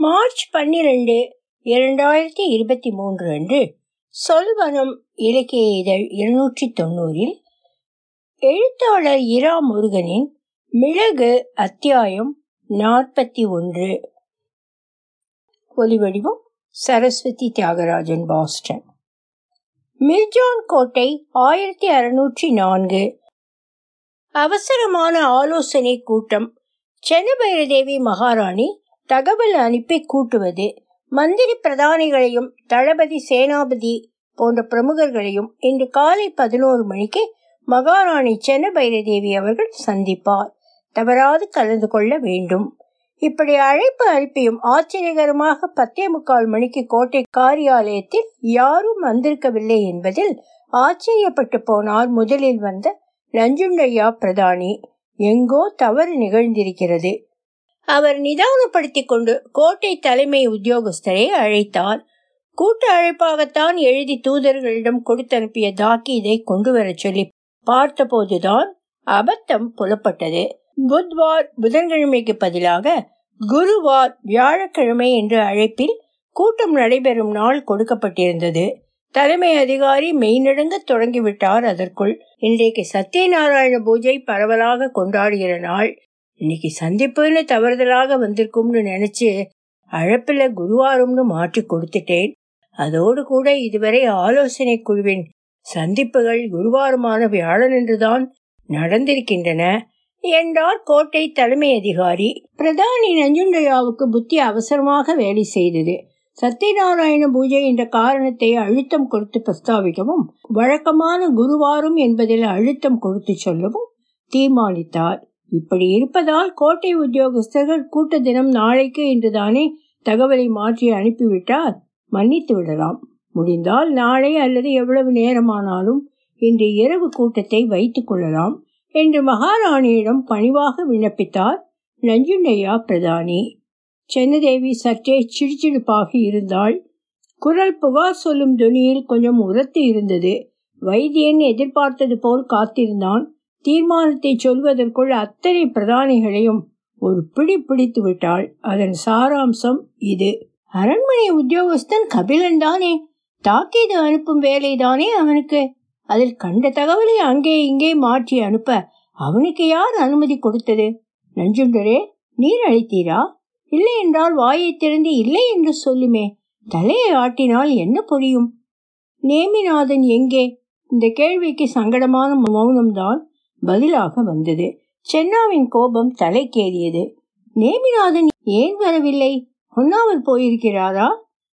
March பன்னிரண்டு இரண்டாயிரத்தி இருபத்தி மூன்று அன்று சொல்வனம் இலக்கிய இதழ் இருநூற்றி தொண்ணூறில் எழுத்தாளர் இரா முருகனின் மிளகு அத்தியாயம் நாற்பத்தி ஒன்று. ஒலிவடிவம் சரஸ்வதி தியாகராஜன் பாஸ்டன். மிர்ஜான் கோட்டை ஆயிரத்தி அறுநூற்றி நான்கு. அவசரமான ஆலோசனை கூட்டம் சென்னபைரதேவி மகாராணி தகவல் அனுப்பி கூட்டுவது மந்திரி பிரதானிகளையும் தளபதி சேனாபதி போன்ற பிரமுகர்களையும் இன்று காலை பதினோரு மணிக்கு மகாராணி சென்னபைரதேவி அவர்கள் சந்திப்பார். தவறாது கலந்து கொள்ள வேண்டும். இப்படி அழைப்பு அனுப்பியும் ஆச்சரியகரமாக பத்தே முக்கால் மணிக்கு கோட்டை காரியாலயத்தில் யாரும் வந்திருக்கவில்லை என்பதில் ஆச்சரியப்பட்டு போனார் முதலில் வந்த நஞ்சுண்டையா பிரதானி. எங்கோ தவறு நிகழ்ந்திருக்கிறது. அவர் நிதானப்படுத்திக் கொண்டு கோட்டை தலைமை உத்தியோகஸ்தரை அழைத்தார். கூட்ட அழைப்பாகத்தான் எழுதி தூதர்களிடம் கொடுத்தனுப்பிய தாக்கீதை கொண்டு வர சொல்லி பார்த்தபோதுதான் அபத்தம் புலப்பட்டது. புத்வார் புதன்கிழமைக்கு பதிலாக குருவார் வியாழக்கிழமை என்ற அழைப்பில் கூட்டம் நடைபெறும் நாள் கொடுக்கப்பட்டிருந்தது. தலைமை அதிகாரி மெய்நடுங்க தொடங்கிவிட்டார் அதற்குள். இன்றைக்கு சத்யநாராயண பூஜை பரவலாக கொண்டாடுகிற நாள். இன்னைக்கு சந்திப்புன்னு தவறுதலாக வந்திருக்கும்னு நினைச்சு அழப்பில் குருவாரும்னு மாற்றி கொடுத்துட்டேன். அதோடு கூட இதுவரை ஆலோசனை குழுவின் சந்திப்புகள் குருவாரமான வியாழன் என்றுதான் நடந்திருக்கின்றன. என்றார் கோட்டை தலைமை அதிகாரி. பிரதானி நஞ்சுண்டையாவுக்கு புத்தி அவசரமாக வேலை செய்தது. சத்யநாராயண பூஜை என்ற காரணத்தை அழுத்தம் கொடுத்து பிரஸ்தாவிக்கவும் வழக்கமான குருவாரும் என்பதில் அழுத்தம் கொடுத்து சொல்லவும் தீர்மானித்தார். இப்படி இருப்பதால் கோட்டை உத்தியோகஸ்தர்கள் கூட்ட தினம் நாளைக்கு என்றுதானே தகவலை மாற்றி அனுப்பிவிட்டால் மன்னித்து விடலாம். முடிந்தால் நாளை அல்லது எவ்வளவு நேரமானாலும் இன்று இரவு கூட்டத்தை வைத்துக் கொள்ளலாம் என்று மகாராணியிடம் பணிவாக விண்ணப்பித்தார் நஞ்சுண்டையா பிரதானி. சென்னதேவி சற்றே சிடுச்சிடுப்பாக இருந்தாள். குரல் புகார் சொல்லும் துணியில் கொஞ்சம் உரத்து இருந்தது. வைத்தியன் எதிர்பார்த்தது போல் காத்திருந்தான். தீர்மானத்தை சொல்வதற்குள் அத்தனை பிரதானிகளையும் ஒரு பிடி பிடித்து விட்டாள். அதன் சாராம்சம் இது. அரண்மனை உத்தியோகஸ்தன் கபிலன் தானே. தாக்கீது அனுப்பும் வேலைதானே அவனுக்கு. அதில் கண்ட தகவலை அங்கே இங்கே மாற்றி அனுப்ப அவனுக்கு யார் அனுமதி கொடுத்தது? நஞ்சுண்டரே நீர் அழைத்தீரா இல்லை என்றால் வாயை திறந்து இல்லை என்று சொல்லுமே. தலையை ஆட்டினால் என்ன புரியும்? நேமிநாதன் எங்கே? இந்த கேள்விக்கு சங்கடமான மௌனம்தான். பதிலாக வந்தது. சென்னாவின் கோபம் தலைக்கேறியது. நேமிநாதன் ஏன் வரவில்லை? ஒன்னாமல் போயிருக்கிறாரா?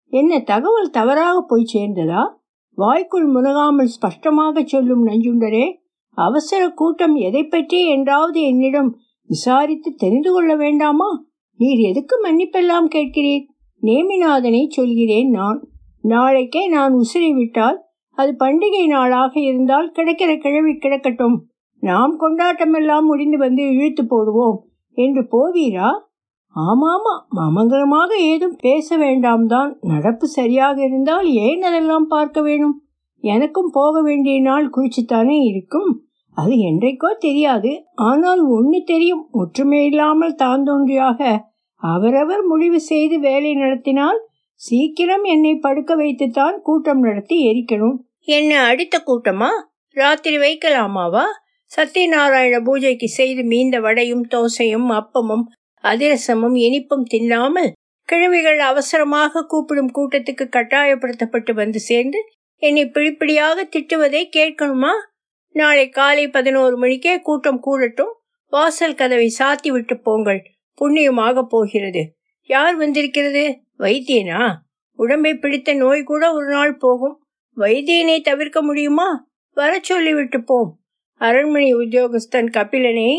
என்ன தகவல் தவறாக போய் சேர்ந்ததா? வாய்க்குள் முனகாமல் ஸ்பஷ்டமாக சொல்லும் நஞ்சுண்டரே அவசர கூட்டம் எதை பற்றி என்றாவது என்னிடம் விசாரித்து தெரிந்து கொள்ள வேண்டாமா? நீர் எதுக்கு மன்னிப்பெல்லாம் கேட்கிறீர்? நேமிநாதனை சொல்கிறேன் நான். நாளைக்கே நான் உசிறி விட்டால் அது பண்டிகை நாளாக இருந்தால் கிடைக்கிற கிழவி கிடக்கட்டும். நாம் கொண்டாட்டமெல்லாம் முடிந்து வந்து இழுத்து போடுவோம். என்று போவீரா? ஆமாமா மமங்கரமாக ஏதும் பேச வேண்டாம் தான் நடப்பு சரியாக இருந்தால் ஏன் அதெல்லாம் பார்க்க வேணும்? எனக்கும் போக வேண்டிய நாள் குறிச்சுத்தானே இருக்கும். அது என்றைக்கோ தெரியாது. ஆனால் ஒன்று தெரியும். ஒற்றுமை இல்லாமல் தாந்தோன்றியாக அவரவர் முடிவு செய்து வேலை நடத்தினால் சீக்கிரம் என்னை படுக்க வைத்துத்தான் கூட்டம் நடத்தி எரிக்கணும். என்ன அடுத்த கூட்டமா? ராத்திரி வைக்கலாமாவா? சத்யநாராயண பூஜைக்கு செய்து மீந்த வடையும் தோசையும் அப்பமும் அதிரசமும் இனிப்பும் தின்னாமல் கிழவிகள் அவசரமாக கூப்பிடும் கூட்டத்துக்கு கட்டாயப்படுத்தப்பட்டு வந்து சேர்ந்து என்னை பிடிப்பிடியாக திட்டுவதை கேட்கணுமா? நாளை காலை பதினோரு மணிக்கே கூட்டம் கூடட்டும். வாசல் கதவை சாத்தி விட்டு போங்கள். புண்ணியமாக போகிறது. யார் வந்திருக்கிறது? வைத்தியனா? உடம்பை பிடித்த நோய் கூட ஒரு நாள் போகும். வைத்தியனை தவிர்க்க முடியுமா? வர சொல்லிவிட்டு போம். அரண்மனை உத்தியோகஸ்தன் கபிலனை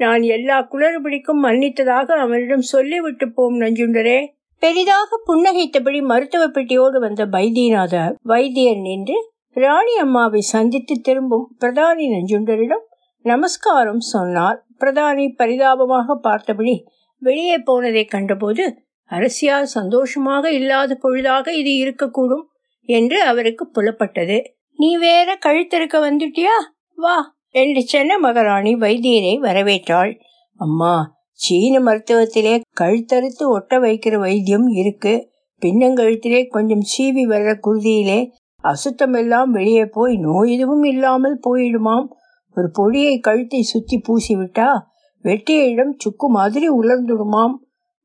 நான் எல்லா குளறுபடிக்கும் மன்னித்ததாக அவனிடம் சொல்லிவிட்டு போம் நஞ்சுண்டரே. பெரிதாக புன்னகைத்தபடி மருத்துவ பெட்டியோடு வந்த வைத்தியநாத வைத்தியர் நின்று ராணி அம்மாவை சந்தித்து திரும்பும் பிரதானி நஞ்சுண்டரிடம் நமஸ்காரம் சொன்னார். பிரதானி பரிதாபமாக பார்த்தபடி வெளியே போனதை கண்டபோது அரசியால் சந்தோஷமாக இல்லாத பொழுதாக இது இருக்கக்கூடும் என்று அவருக்கு புலப்பட்டது. நீ வேற கழுத்திருக்க வந்துட்டியா? வா என்று சென்ன மகாராணி வைத்தியரை வரவேற்றாள். அம்மா சீன மருத்துவத்திலே கழுத்தறுத்து ஒட்ட வைக்கிற வைத்தியம் இருக்கு. பின்னங்கழுத்திலே கொஞ்சம் சீவி வர்ற குருதியிலே அசுத்தமெல்லாம் வெளியே போய் நோய் எதுவும் இல்லாமல் போயிடுமாம். ஒரு பொடியை கழுத்தை சுத்தி பூசிவிட்டா வெட்டிய இடம் சுக்கு மாதிரி உலர்ந்துடுமாம்.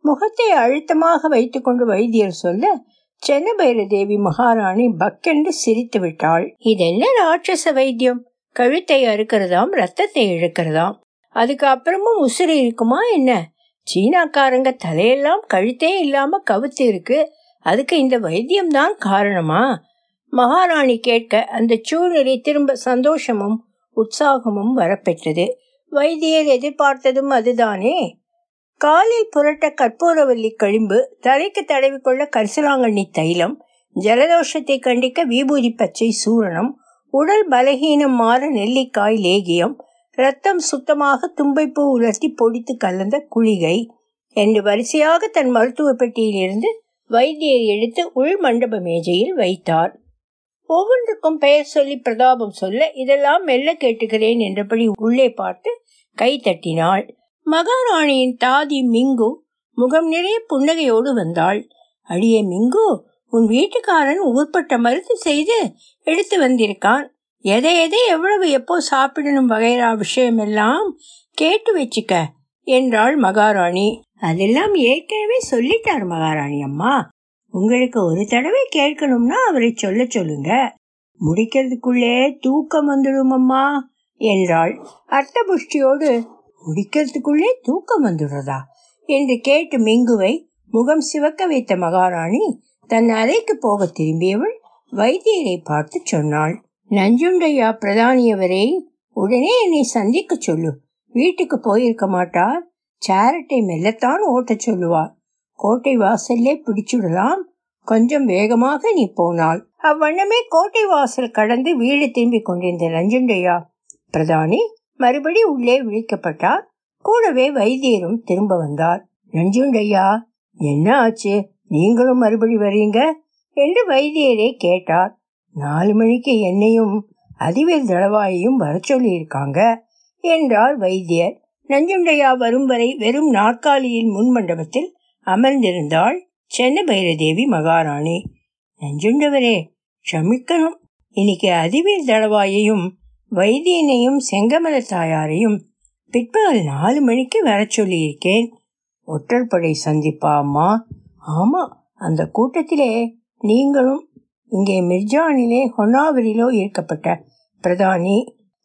முகத்தை அழுத்தமாக வைத்துக்கொண்டு வைத்தியர் சொல்ல சென்னபைர தேவி மகாராணி பக்கென்று சிரித்து விட்டாள். இதென்ன ராட்சச வைத்தியம்? கழுத்தை அறுக்கிறதாம் ரத்தத்தை இழுக்கிறதாம். அதுக்கு அப்புறமும் உசுறு இருக்குமா என்ன? சீனாக்காரங்க தலையெல்லாம் கழுத்தே இல்லாம கவுத்து இருக்கு. அதுக்கு இந்த வைத்தியம் தான் காரணமா? மகாராணி கேட்க அந்த சூழ்நிலை திரும்ப சந்தோஷமும் உற்சாகமும் வரப்பெற்றது. வைத்தியர் எதிர்பார்த்ததும் அதுதானே? காலில் புரட்ட கற்பூரவல்லி கழிம்பு தலைக்கு தடவிக்கொள்ள கரிசலாங்கண்ணி தைலம் ஜலதோஷத்தை கண்டிக்க விபூதி பச்சை சூரணம் உடல் பலகீனம் மாற நெல்லிக்காய் லேகியம் ரத்தம் சுத்தமாக தும்பைப்பூ உலர்த்தி பொடித்து கலந்த குளிகை என்று வரிசையாக தன் மருத்துவ பெட்டியிலிருந்து வைத்தியர் எடுத்து உள் மண்டப மேஜையில் வைத்தார். ஒவ்வொன்றுக்கும் பெயர் சொல்லி பிரதாபம் சொல்ல இதெல்லாம் மெல்ல கேட்டுகிறேன் என்றபடி உள்ளே பார்த்து கை தட்டினாள். மகாராணியின் தாதி மிங்கு முகம் நிறைய புன்னகையோடு வந்தாள். அடியே மிங்கு உன் வீட்டுக்காரன் ஊர்பட்ட மருந்து செய்து எடுத்து வந்திருக்கான். எதை எதை எவ்வளவு எப்போ சாப்பிடணும் வகைரா விஷயமெல்லாம் கேட்டு வச்சுக்க என்றாள் மகாராணி. அதெல்லாம் ஏற்கனவே சொல்லிட்டார் மகாராணி அம்மா. உங்களுக்கு ஒரு தடவை கேட்கணும்னா அவரை சொல்ல சொல்லுங்க. முடிக்கிறதுக்குள்ளே தூக்கம் வந்துடும் அம்மா என்றாள். அர்த்த புஷ்டியோடு முடிக்கிறதுக்குள்ளே தூக்கம் வந்துடுறதா? என்று கேட்டு மிங்குவை முகம் சிவக்க வைத்த மகாராணி தன் அறைக்கு போக திரும்பியவள் வைத்தியரை பார்த்து சொன்னாள். நஞ்சுண்டையா பிரதானியவரை உடனே என்னை சந்திக்க சொல்லு. வீட்டுக்கு போயிருக்க மாட்டார். சேரட்டை மெல்லத்தான் ஓட்டச் சொல்லுவார். கோட்டை வாசல்லே பிடிச்சுடலாம். கொஞ்சம் வேகமாக நீ போனாள் அவ்வண்ணமே கோட்டை வாசல் கடந்து வீடு திரும்பி கொண்டிருந்த நஞ்சுண்டையா பிரதானி மறுபடி உள்ளே விழிக்கப்பட்டார். கூடவே வைத்தியரும் திரும்ப வந்தார். நஞ்சுண்டையா என்ன ஆச்சு? நீங்களும் மறுபடி வரீங்க? என்று வைத்தியரே கேட்டார். நாலு மணிக்கு என்னையும் அதிவேல் தளவாயையும் வர சொல்லியிருக்காங்க என்றார் வைத்தியர். நஞ்சுண்டையா வரும் வரை வெறும் நாற்காலியின் முன் மண்டபத்தில் அமர்ந்திருந்தாள் சென்ன பைரதேவி மகாராணி. நஞ்சுண்டவரே க்ஷமிக்கணும். இன்னைக்கு அதிவேல் தளவாயையும் வைத்தியனையும் செங்கமல தாயாரையும் பிற்பகல் நாலு மணிக்கு வர சொல்லியிருக்கேன். ஒற்றற்படை சந்திப்பா அம்மா ஆமா அந்த கூட்டத்திலே நீங்களும் இங்கே மிர்ஜானிலே ஹொன்னாவரிலோ ஈர்க்கப்பட்ட பிரதானி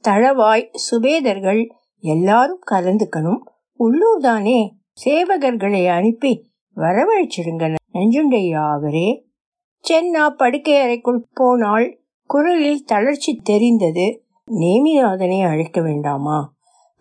தளவாய் சுபேதர்கள் எல்லாரும் கலந்துக்கணும். உள்ளூர் தானே சேவகர்களை அனுப்பி வரவழைச்சிடுங்க நஞ்சுண்டையா அவரே சென்னா படுக்கை அறைக்குள் போனால் குரலில் தளர்ச்சி தெரிந்தது நேமிநாதனை அழைக்க வேண்டாமா?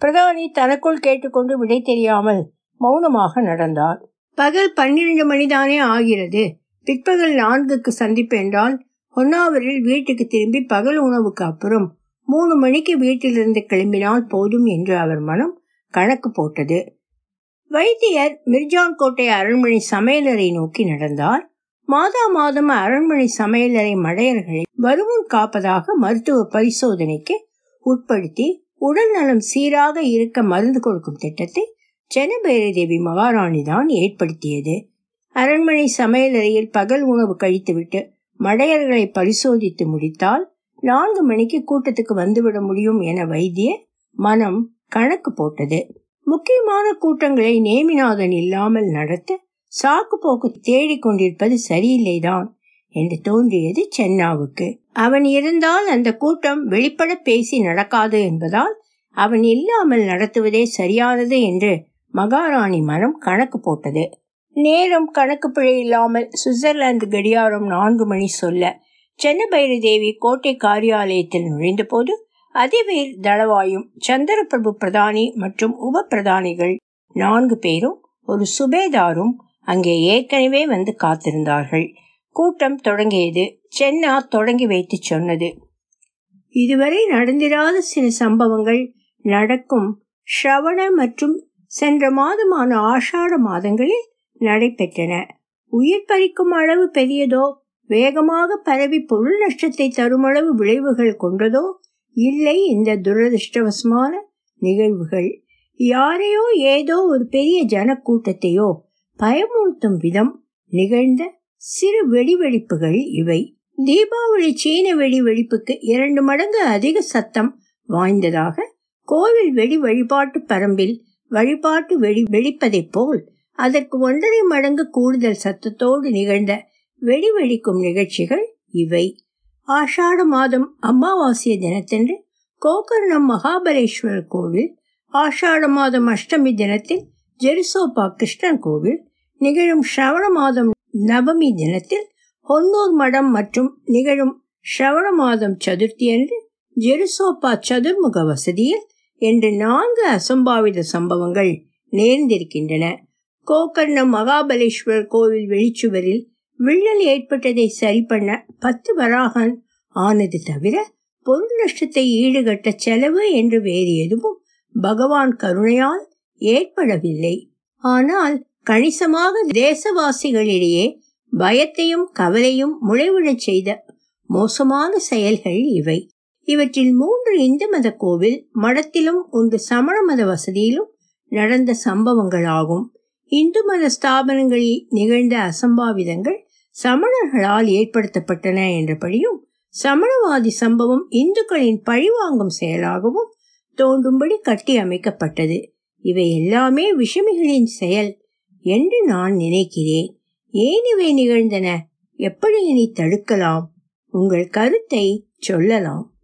பிரதானி தனக்குள் கேட்டுக்கொண்டு விடை தெரியாமல் மௌனமாக நடந்தார். பகல் பன்னிரண்டு மணிதானே ஆகிறது. பிற்பகல் நான்குக்கு சந்திப்பு என்றால் ஒன்னாவரில் வீட்டுக்கு திரும்பி பகல் உணவுக்கு அப்புறம் மூணு மணிக்கு வீட்டிலிருந்து கிளம்பினால் போதும் என்று அவர் மனம் கணக்கு போட்டது. வைத்தியர் மிர்ஜான் கோட்டை அரண்மனை சமையலறை நோக்கி நடந்தார். மாதா மாதம் அரண்மனை சமையலறை மடையர்களை வருமுன் காப்பதாக மருத்துவ பரிசோதனைக்கு உட்படுத்தி உடல் நலம் சீராக இருக்க மருந்து கொடுக்கும் திட்டத்தை சென்னபைரதேவி மகாராணி தான் ஏற்படுத்தியது. அரண்மனை சமையலறையில் பகல் உணவு கழித்துவிட்டு மடையர்களை பரிசோதித்து முடித்தால் நான்கு மணிக்கு கூட்டத்துக்கு வந்துவிட முடியும் என வைத்திய மனம் கணக்கு போட்டது. முக்கியமான கூட்டங்களை நேமிநாதன் இல்லாமல் நடத்த சாக்கு போக்கு தேடிக் கொண்டிருப்பது சரியில்லைதான் என்று தோன்றியது சென்னாவுக்கு. அவன் இருந்தால் அந்த கூட்டம் வெளிப்பட பேசி நடக்காது என்பதால் அவன் இல்லாமல் நடத்துவதே சரியானது என்று மகாராணி மனம் கணக்கு போட்டது. நேரம் கணக்கு பிழை இல்லாமல் சுவிட்சர்லாந்து கடியாரம் நான்கு மணி சொல்ல சென்னபைரி தேவி கோட்டை காரியாலயத்தில் நுழைந்தபோது அதிவீர் தளவாயும் சந்திரபிரபு பிரதானி மற்றும் உப பிரதானிகள் நான்கு பேரும் ஒரு சுபேதாரும் அங்கே ஏற்கனவே வந்து காத்திருந்தார்கள். கூட்டம் தொடங்கியது. சென்னா தொடங்கி வைத்து சொன்னது. இதுவரை நடந்திராத சில சம்பவங்கள் நடக்கும். ஸ்ரவண மற்றும் சென்ற மாதமான ஆஷாட மாதங்களில் நடைபெற்றன. உயிர் பறிக்கும் அளவு பெரியதோ வேகமாக பரவி பொருள் நஷ்டத்தை தருமளவு விளைவுகள் கொண்டதோ இல்லை இந்த துரதிருஷ்டவசமான நிகழ்வுகள். யாரையோ ஏதோ ஒரு பெரிய ஜனக்கூட்டத்தையோ பயமுறுத்தும் விதம் நிகழ்ந்த சிறு வெடிவெடிப்புகள் இவை. தீபாவளி சீன வெடி வெடிப்புக்கு இரண்டு மடங்கு அதிக சத்தம் வாய்ந்ததாக கோவில் வெடி வழிபாட்டு பரம்பில் வழிபாட்டு வெடி வெடிப்பதைப் போல் அதற்கு ஒன்றரை மடங்கு கூடுதல் சத்தத்தோடு நிகழ்ந்த வெடி வெடிக்கும் நிகழ்ச்சிகள் இவை. ஆஷாட மாதம் அமாவாசை தினத்தன்று கோகர்ணம் மகாபலேஸ்வரர் கோவில் ஆஷாட மாதம் அஷ்டமி தினத்தில் ஜெருசோபா கிருஷ்ணன் கோவில் நிகழும் ஸ்ரவண மாதம் நவமி தினத்தில் ஹொன்னூர் மடம் மற்றும் நிகழும் ஸ்ரவண மாதம் சதுர்த்தி அன்று ஜெருசோபா சதுர்முக வசதியில் என்று நான்கு அசம்பாவித சம்பவங்கள் நேர்ந்திருக்கின்றன. கோகர்ணம் மகாபலேஸ்வரர் கோவில் வெளிச்சுவரில் விள்ளல் ஏற்பட்டதை சரி பண்ண பத்து வராகன் ஆனது தவிர பொருள் நஷ்டத்தை ஈடுகட்ட செலவு என்று வேறு எதுவும் பகவான் கருணையால் ஏற்படவில்லை. ஆனால் கணிசமாக தேசவாசிகளிடையே பயத்தையும் கவலையும் முளைவிடச் செய்த மோசமான செயல்கள் இவை. இவற்றில் மூன்று இந்து மத கோவில் மடத்திலும் ஒன்று சமண மத வசதியிலும் நடந்த சம்பவங்களாகும். இந்து மத ஸ்தாபனங்களில் நிகழ்ந்த அசம்பாவிதங்கள் சமணர்களால் ஏற்படுத்தப்பட்டன என்றபடியும் சமணவாதி சம்பவம் இந்துக்களின் பழிவாங்கும் செயலாகவும் தோன்றும்படி கட்டி அமைக்கப்பட்டது. இவை எல்லாமே விஷமிகளின் செயல் என்று நான் நினைக்கிறேன். ஏன் இவை நிகழ்ந்தன? எப்படி இனி தடுக்கலாம்? உங்கள் கருத்தை சொல்லலாம்.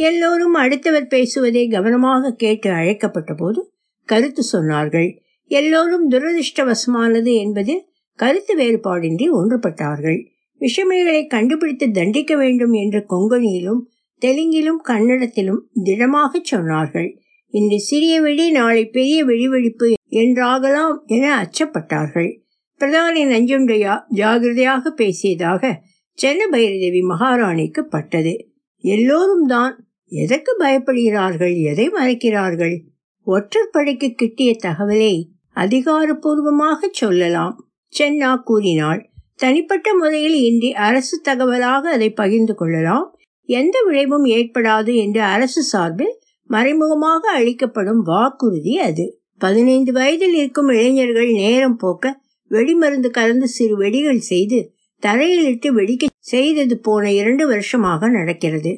எல்லோரும் அடுத்தவர் பேசுவதை கவனமாக கேட்டு அழைக்கப்பட்ட போது கருத்து சொன்னார்கள். எல்லோரும் துரதிருஷ்டவசமானது என்பதில் கருத்து வேறுபாடின்றி ஒன்றுபட்டார்கள். விஷமிகளை கண்டுபிடித்து தண்டிக்க வேண்டும் என்று கொங்கணியிலும் தெலுங்கிலும் கன்னடத்திலும் திடமாக சொன்னார்கள். இன்று சிறிய வெடி நாளை பெரிய வெடிவெடிப்பு என்றாகலாம் என அச்சப்பட்டார்கள். பிரதானி நஞ்சுண்டையா ஜாகிரதையாக பேசியதாக சென்ன பைரதேவி மகாராணிக்கு பட்டது. எல்லோரும் தான் எதற்கு பயப்படுகிறார்கள் எதை மறைக்கிறார்கள்? ஒற்றற்படைக்கு கிட்டிய தகவலை அதிகாரப்பூர்வமாக சொல்லலாம். சென்னா கூறினாள் தனிப்பட்ட முறையில் இன்றி அரசு தகவலாக அதை பகிர்ந்து கொள்ளலாம். எந்த விளைவும் ஏற்படாது என்று அரசு சார்பில் மறைமுகமாக அளிக்கப்படும் வாக்குறுதி அது. பதினைந்து வயதில் இருக்கும் இளைஞர்கள் நேரம் போக்க வெடிமருந்து கலந்து சிறு வெடிகள் செய்து தரையிலிட்டு வெடிக்க செய்தது போன இரண்டு வருஷமாக நடக்கிறது.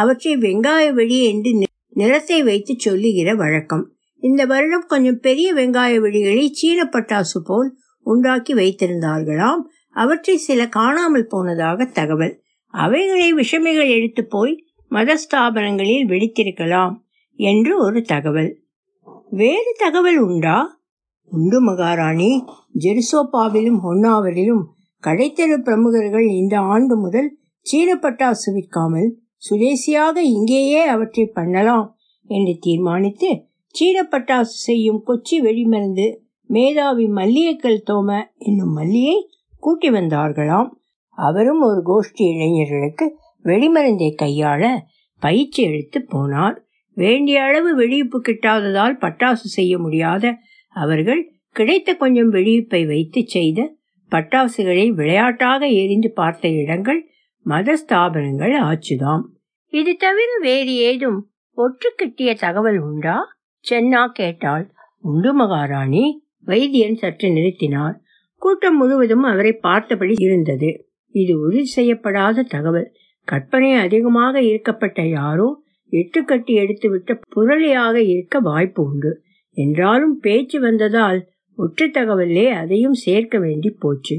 அவற்றை வெங்காய வெளி என்று நிறத்தை வைத்து சொல்லுகிற வழக்கம். இந்த வருடம் கொஞ்சம் பெரிய வெங்காய வெளிகளை சீன பட்டாசு போல் உண்டாக்கி வைத்திருந்தார்களாம். அவற்றை சில காணாமல் போனதாக தகவல். அவைகளை விஷமிகள் எடுத்து போய் மதஸ்தாபனங்களில் வெடித்திருக்கலாம் என்று ஒரு தகவல். வேறு தகவல் உண்டா? உண்டு மகாராணி. ஜெருசோப்பாவிலும் ஹொன்னாவரிலும் கடைத்தெரு பிரமுகர்கள் இந்த ஆண்டு முதல் சீன பட்டாசு விற்காமல் சுதேசியாக இங்கேயே அவற்றை பண்ணலாம் என்று தீர்மானித்து சீனப்பட்டாசு செய்யும் கொச்சி வெடிமருந்து மேதாவி மல்லியக்கல் தோம என்னும் மல்லியை கூட்டி வந்தார்களாம். அவரும் ஒரு கோஷ்டி இளைஞர்களுக்கு வெடிமருந்தை கையாள பயிற்சி எடுத்து போனார். வேண்டிய அளவு வெடிப்பு கிட்டாததால் பட்டாசு செய்ய முடியாத அவர்கள் கிடைத்த கொஞ்சம் வெடிப்பை வைத்து செய்த பட்டாசுகளை விளையாட்டாக எரிந்து பார்த்த இடங்கள் மத ஸ்தாபனங்கள் ஆச்சுதாம். இது தவிர வேறு ஏதும் ஒற்று கிட்டிய தகவல் உண்டா? சென்னா கேட்டாள். உண்டு மகாராணி. வைத்தியன் சற்று நிறுத்தினார். கூட்டம் முழுவதும் அவரை பார்த்தபடி இருந்தது. இது உறுதி செய்யப்படாத தகவல். கற்பனை அதிகமாக இருக்கப்பட்ட யாரோ எட்டு கட்டி எடுத்துவிட்ட புரளியாக இருக்க வாய்ப்பு உண்டு. என்றாலும் பேச்சு வந்ததால் ஒற்று தகவலே அதையும் சேர்க்க வேண்டி போச்சு.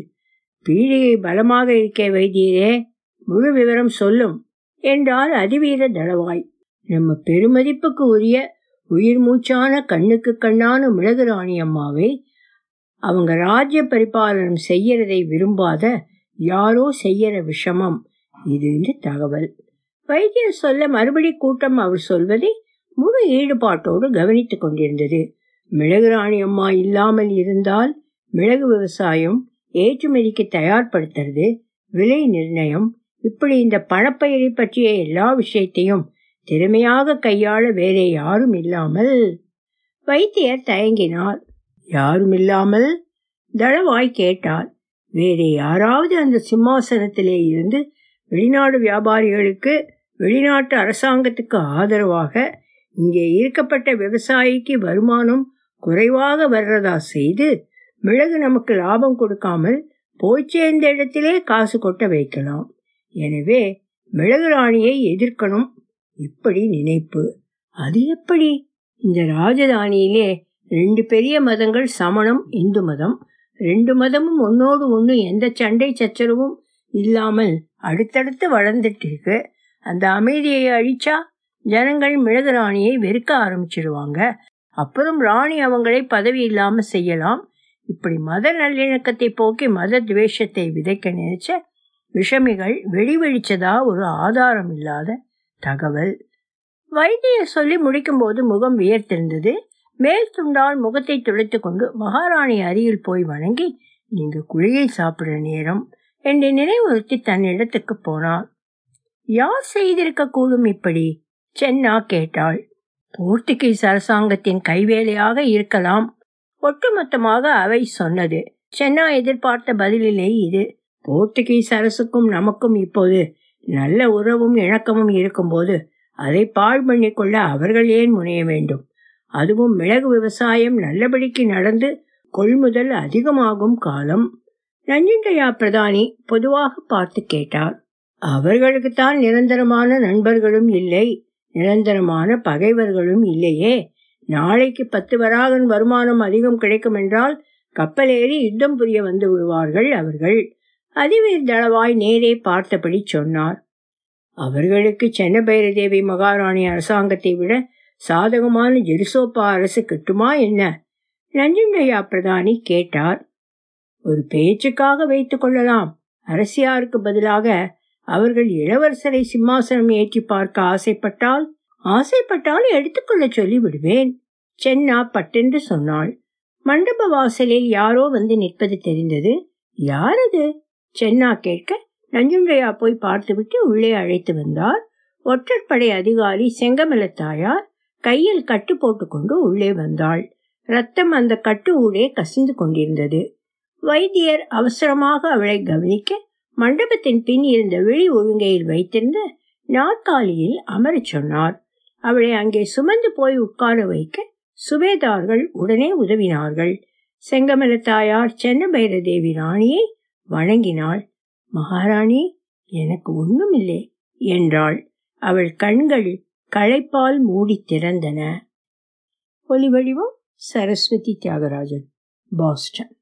பீடிகை பலமாக இருக்கே வைத்தியரே முழு விவரம் சொல்லும் என்றால் அதிவீர தளவாய். நம்ம பெருமதிப்புக்கு உரிய உயிர் மூச்சான கண்ணுக்கு கண்ணான மிளகு ராணி அம்மாவை அவங்க ராஜ்ய பரிபாலனம் செய்யறதை விரும்பாத யாரோ செய்யற விஷமம் இது தகவல். வைத்தியர் சொல்ல மறுபடி கூட்டம் அவர் சொல்வதை முழு ஈடுபாட்டோடு கவனித்துக் கொண்டிருந்தது. மிளகு ராணி அம்மா இல்லாமல் இருந்தால் மிளகு விவசாயம் ஏற்றுமதிக்கு தயார்படுத்துறது விலை நிர்ணயம் இப்படி இந்த பணப்பயிரை பற்றிய எல்லா விஷயத்தையும் திறமையாக கையாள வேறே யாரும் இல்லாமல் வைத்தியர் தயங்கினார். யாரும் இல்லாமல் தளவாய் கேட்டார். வேறு யாராவது அந்த சிம்மாசனத்திலே இருந்து வெளிநாடு வியாபாரிகளுக்கு வெளிநாட்டு அரசாங்கத்துக்கு ஆதரவாக இங்கே இருக்கப்பட்ட விவசாயிக்கு வருமானம் குறைவாக வர்றதா செய்து மிளகு நமக்கு லாபம் கொடுக்காமல் போய் சேர்ந்த இடத்திலே காசு கொட்ட வைக்கலாம். எனவே மிளகுராணியை எதிர்க்கணும். இப்படி நினைப்பு. அது எப்படி? இந்த ராஜதானியிலே ரெண்டு பெரிய மதங்கள் சமணம் இந்து மதம். ரெண்டு மதமும் ஒன்னோடு ஒன்று எந்த சண்டை சச்சரவும் இல்லாமல் அடுத்தடுத்து வளர்ந்துட்டு இருக்கு. அந்த அமைதியை அழிச்சா ஜனங்கள் மிளகு ராணியை வெறுக்க ஆரம்பிச்சிடுவாங்க அப்புறம் ராணி அவங்களை பதவி இல்லாமல் செய்யலாம். இப்படி மத நல்லிணக்கத்தை போக்கி மத துவேஷத்தை விதைக்க நினைச்ச விஷமிகள் வெளிவெளிச்சதா ஒரு ஆதாரம் இல்லாத தகவல். வைத்தியர் சொல்லி முடிக்கும்போது முகம் வியர்த்திருந்தது. மேல் துண்டால் முகத்தை துடைத்து கொண்டு மகாராணி அருகில் போய் வணங்கி நீங்க குழியை சாப்பிடுற நேரம். என்று நினைவுறுத்தி தன் இடத்துக்கு போனார் யார் செய்திருக்க கூடும் இப்படி? சென்னா கேட்டாள். போர்த்துகீஸ் அரசாங்கத்தின் கைவேலையாக இருக்கலாம். ஒட்டுமொத்தமாக அவை சொன்னது. சென்னா எதிர்பார்த்த பதிலிலே இது போர்த்துகீஸ் அரசுக்கும் நமக்கும் இப்போது நல்ல உறவும் இணக்கமும் இருக்கும்போது அதை பாழ் பண்ணிக்கொள்ள அவர்கள் ஏன் முனைய வேண்டும்? அதுவும் மிளகு விவசாயம் நல்லபடிக்கு நடந்து கொள்முதல் அதிகமாகும் காலம். நஞ்சுண்டையா பிரதானி பொதுவாக பார்த்து கேட்டார். அவர்களுக்குத்தான் நிரந்தரமான நண்பர்களும் இல்லை நிரந்தரமான பகைவர்களும் இல்லையே. நாளைக்கு பத்து வராகன் வருமானம் அதிகம் கிடைக்கும் என்றால் கப்பலேறி யுத்தம் புரிய வந்து விடுவார்கள் அவர்கள். அதிவீர் தளவாய் நேரே பார்த்தபடி சொன்னார். அவர்களுக்கு சென்னபைரதேவி மகாராணி அரசாங்கத்தை விட சாதகமான ஜெருசோப்பா அரசு கிட்டுமா என்ன? நஞ்சுண்டையா பிரதானி கேட்டார். ஒரு பேச்சுக்காக வைத்துக் கொள்ளலாம். அரசியாருக்கு பதிலாக அவர்கள் இளவரசரை சிம்மாசனம் ஏற்றி பார்க்க ஆசைப்பட்டால் ஆசைப்பட்டால் எடுத்துக்கொள்ள சொல்லி விடுவேன் சென்னா பட்டென்று சொன்னாள். மண்டப வாசலில் யாரோ வந்து நிற்பது தெரிந்தது யாரது? சென்னா கேட்க நஞ்சுண்டையா போய் பார்த்துவிட்டு உள்ளே அழைத்து வந்தார். ஒற்றற்படை அதிகாரி செங்கமலத்தாயார் கையில் கட்டு போட்டுக்கொண்டு உள்ளே வந்தாள். ரத்தம் அந்த கட்டு ஊடே கசிந்து கொண்டிருந்தது. வைத்தியர் அவசரமாக அவளை கவனிக்க மண்டபத்தின் பின் இருந்த வெளி ஒழுங்கையில் வைத்திருந்த நாற்காலியில் அமரச் சொன்னார். அவளை அங்கே சுமந்து போய் உட்கார வைக்க சுபேதார்கள் உடனே உதவினார்கள். செங்கமல தாயார் சென்னபைரதேவி ராணியை வணங்கினாள் மகாராணி எனக்கு ஒண்ணுமில்லை என்றாள். அவள் கண்கள் களைப்பால் மூடி திறந்தன. ஒலிவடிவம் சரஸ்வதி தியாகராஜன் பாஸ்டன்.